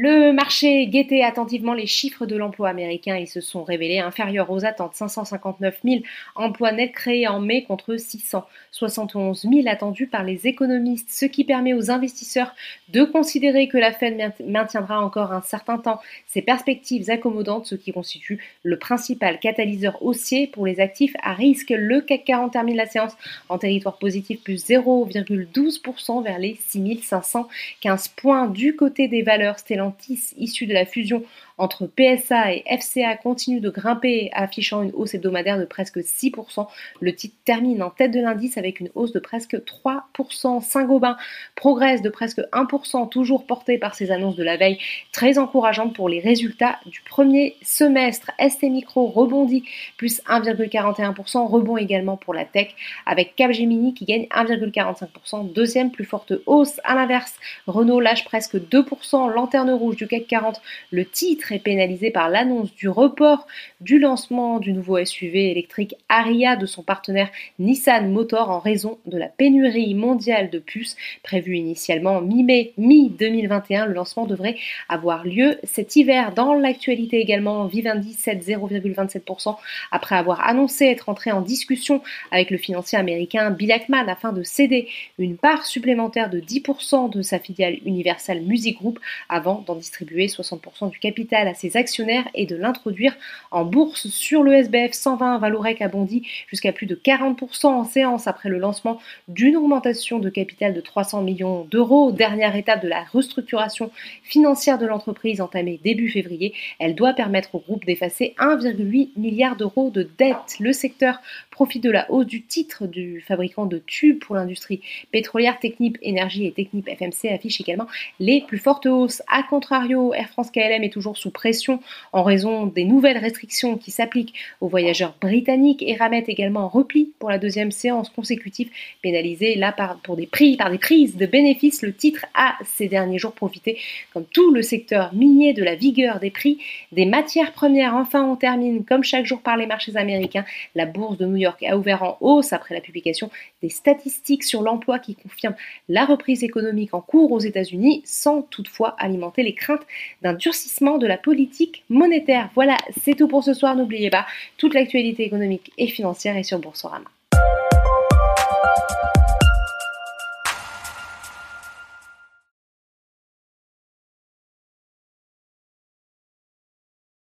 Le marché guettait attentivement les chiffres de l'emploi américain. Ils se sont révélés inférieurs aux attentes. 559 000 emplois nets créés en mai contre 671 000 attendus par les économistes, ce qui permet aux investisseurs de considérer que la Fed maintiendra encore un certain temps ses perspectives accommodantes, ce qui constitue le principal catalyseur haussier pour les actifs à risque. Le CAC 40 termine la séance en territoire positif plus 0,12% vers les 6515 points du côté des valeurs. Stellantis issu de la fusion entre PSA et FCA continue de grimper, affichant une hausse hebdomadaire de presque 6%. Le titre termine en tête de l'indice avec une hausse de presque 3%. Saint-Gobain progresse de presque 1%, toujours porté par ces annonces de la veille, très encourageantes pour les résultats du premier semestre. ST Micro rebondit, plus 1,41%, rebond également pour la tech, avec Capgemini qui gagne 1,45%, deuxième plus forte hausse. À l'inverse, Renault lâche presque 2%, lanterne rouge du CAC 40, le titre très pénalisé par l'annonce du report du lancement du nouveau SUV électrique Aria de son partenaire Nissan Motor en raison de la pénurie mondiale de puces prévue initialement mi-mai, mi-2021. Le lancement devrait avoir lieu cet hiver. Dans l'actualité également, Vivendi cède 0,27% après avoir annoncé être entré en discussion avec le financier américain Bill Ackman afin de céder une part supplémentaire de 10% de sa filiale Universal Music Group avant d'en distribuer 60% du capital à ses actionnaires et de l'introduire en bourse sur le SBF 120. Valorec a bondi jusqu'à plus de 40% en séance après le lancement d'une augmentation de capital de 300 millions d'euros. Dernière étape de la restructuration financière de l'entreprise entamée début février. Elle doit permettre au groupe d'effacer 1,8 milliard d'euros de dettes. Le secteur profite de la hausse du titre du fabricant de tubes pour l'industrie pétrolière. Technip Énergie et Technip FMC affichent également les plus fortes hausses. A contrario, Air France KLM est toujours sous pression en raison des nouvelles restrictions qui s'appliquent aux voyageurs britanniques et ramettent également en repli pour la deuxième séance consécutive, pénalisé là par, pour des prix, par des prises de bénéfices. Le titre a ces derniers jours profité, comme tout le secteur minier, de la vigueur des prix des matières premières. Enfin, on termine comme chaque jour par les marchés américains. La bourse de New a ouvert en hausse après la publication des statistiques sur l'emploi qui confirment la reprise économique en cours aux États-Unis, sans toutefois alimenter les craintes d'un durcissement de la politique monétaire. Voilà, c'est tout pour ce soir. N'oubliez pas, toute l'actualité économique et financière est sur Boursorama.